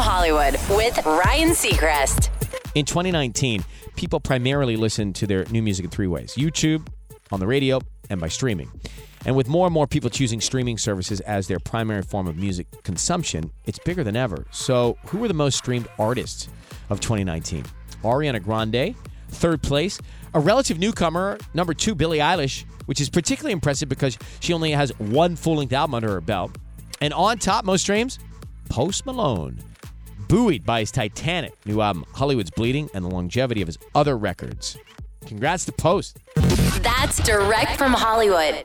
Hollywood with Ryan Seacrest. In 2019, people primarily listen to their new music in three ways YouTube, on the radio, and by streaming. And with more and more people choosing streaming services as their primary form of music consumption, it's bigger than ever. So, who were the most streamed artists of 2019? Ariana Grande, third place. A relative newcomer, number two, Billie Eilish, which is particularly impressive because she only has one full length album under her belt. And on top, most streams, Post Malone, buoyed by his Titanic new album, Hollywood's Bleeding, and the longevity of his other records. Congrats to Post. That's direct from Hollywood.